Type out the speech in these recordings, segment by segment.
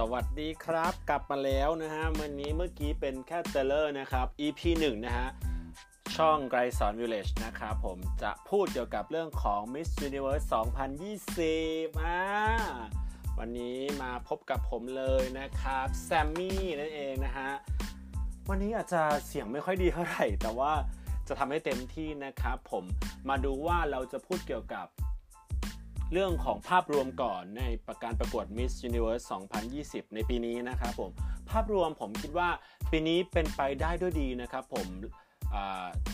สวัสดีครับ กลับมาแล้วนะฮะวันนี้เมื่อกี้เป็นแค่ trailer นะครับ EP 1 นะฮะ ช่องไกรสอนวิลเลจนะครับผมจะพูดเกี่ยวกับเรื่องของ Miss Universe 2020อ่าวันนี้มาพบกับผมเลยนะครับ แซมมี่นั่นเองนะฮะ วันนี้อาจจะเสียงไม่ค่อยดีเท่าไหร่ แต่ว่าจะทำให้เต็มที่นะครับผมมาดูว่าเราจะพูดเกี่ยวกับ เรื่องของภาพรวมก่อนในประการประกวด Miss Universe 2020 ในปีนี้นะครับผม ภาพรวมผมคิดว่าปีนี้เป็นไปได้ด้วยดีนะครับผม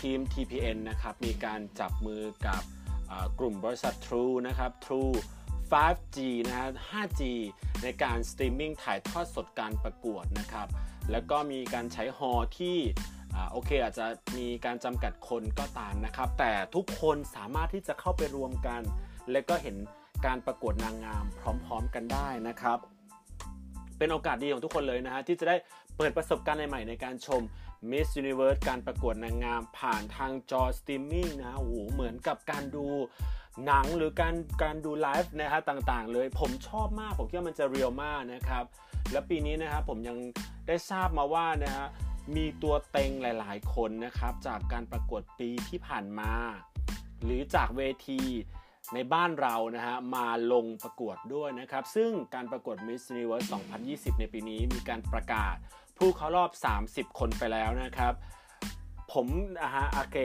ทีม TPN นะครับมีการจับมือกับกลุ่มบริษัท True นะครับ True 5G นะฮะ 5G ในการสตรีมมิ่งถ่ายทอดสดการประกวดนะครับ แล้วก็มีการใช้ฮอที่โอเคอาจจะมีการจำกัดคนก็ตามนะครับ แต่ทุกคนสามารถที่จะเข้าไปรวมกัน และก็เห็นการประกวดนางงามพร้อมๆกันได้นะครับ เป็นโอกาสดีของทุกคนเลยนะฮะที่จะได้เปิดประสบการณ์ใหม่ๆในการชม Miss Universe การประกวดนางงามผ่านทางจอสตรีมมิ่งนะฮะโอ้โหเหมือนกับการดูหนังหรือการการดูไลฟ์นะฮะต่างๆ เลยผมชอบมาก ผมคิดว่ามันจะ real มากนะครับ และปีนี้นะครับผมยังได้ทราบมาว่านะฮะมีตัวเต็งหลายๆ คนนะครับ จากการประกวดปีที่ผ่านมา หรือจากเวที ในบ้านเรานะฮะมาลงประกวดด้วยนะครับ ซึ่งการประกวด Miss Universe 2020 ในปีนี้มีการประกาศผู้เข้ารอบ 30 คนไปแล้วนะครับ ผมนะฮะโอเค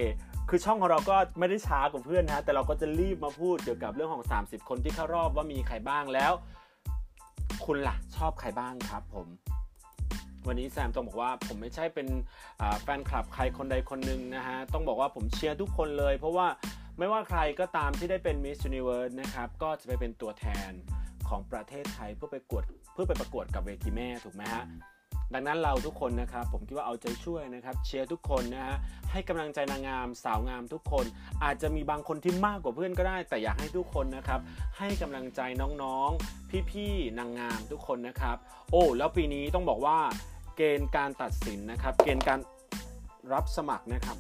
คือช่องของเราก็ไม่ได้ช้ากว่าเพื่อนนะฮะแต่เราก็จะรีบมาพูดเกี่ยวกับเรื่องของ 30 คนที่เข้ารอบว่ามีใครบ้างแล้ว คุณล่ะชอบใครบ้างครับผมวันนี้แซมต้องบอกว่าผมไม่ใช่เป็นแฟนคลับใครคนใดคนหนึ่งนะฮะต้องบอกว่าผมเชียร์ทุกคนเลย เพราะว่า ไม่ว่าใครก็ตามที่ได้เป็น Miss Universe นะครับก็จะไปเป็นตัวแทนของประเทศไทยเพื่อไปกวดเพื่อไปประกวดกับเวทีแม่ถูกไหมฮะดังนั้นเราทุกคนนะครับ ผมคิดว่าเอาใจช่วยนะครับ เชียร์ทุกคนนะฮะให้กำลังใจนางงามสาวงามทุกคน อาจจะมีบางคนที่มากกว่าเพื่อนก็ได้ แต่อยากให้ทุกคนนะครับ ให้กำลังใจน้องๆ พี่ๆนางงามทุกคนนะครับ โอ้แล้วปีนี้ต้องบอกว่า เกณฑ์การตัดสินนะครับ เกณฑ์การรับสมัครนะครับ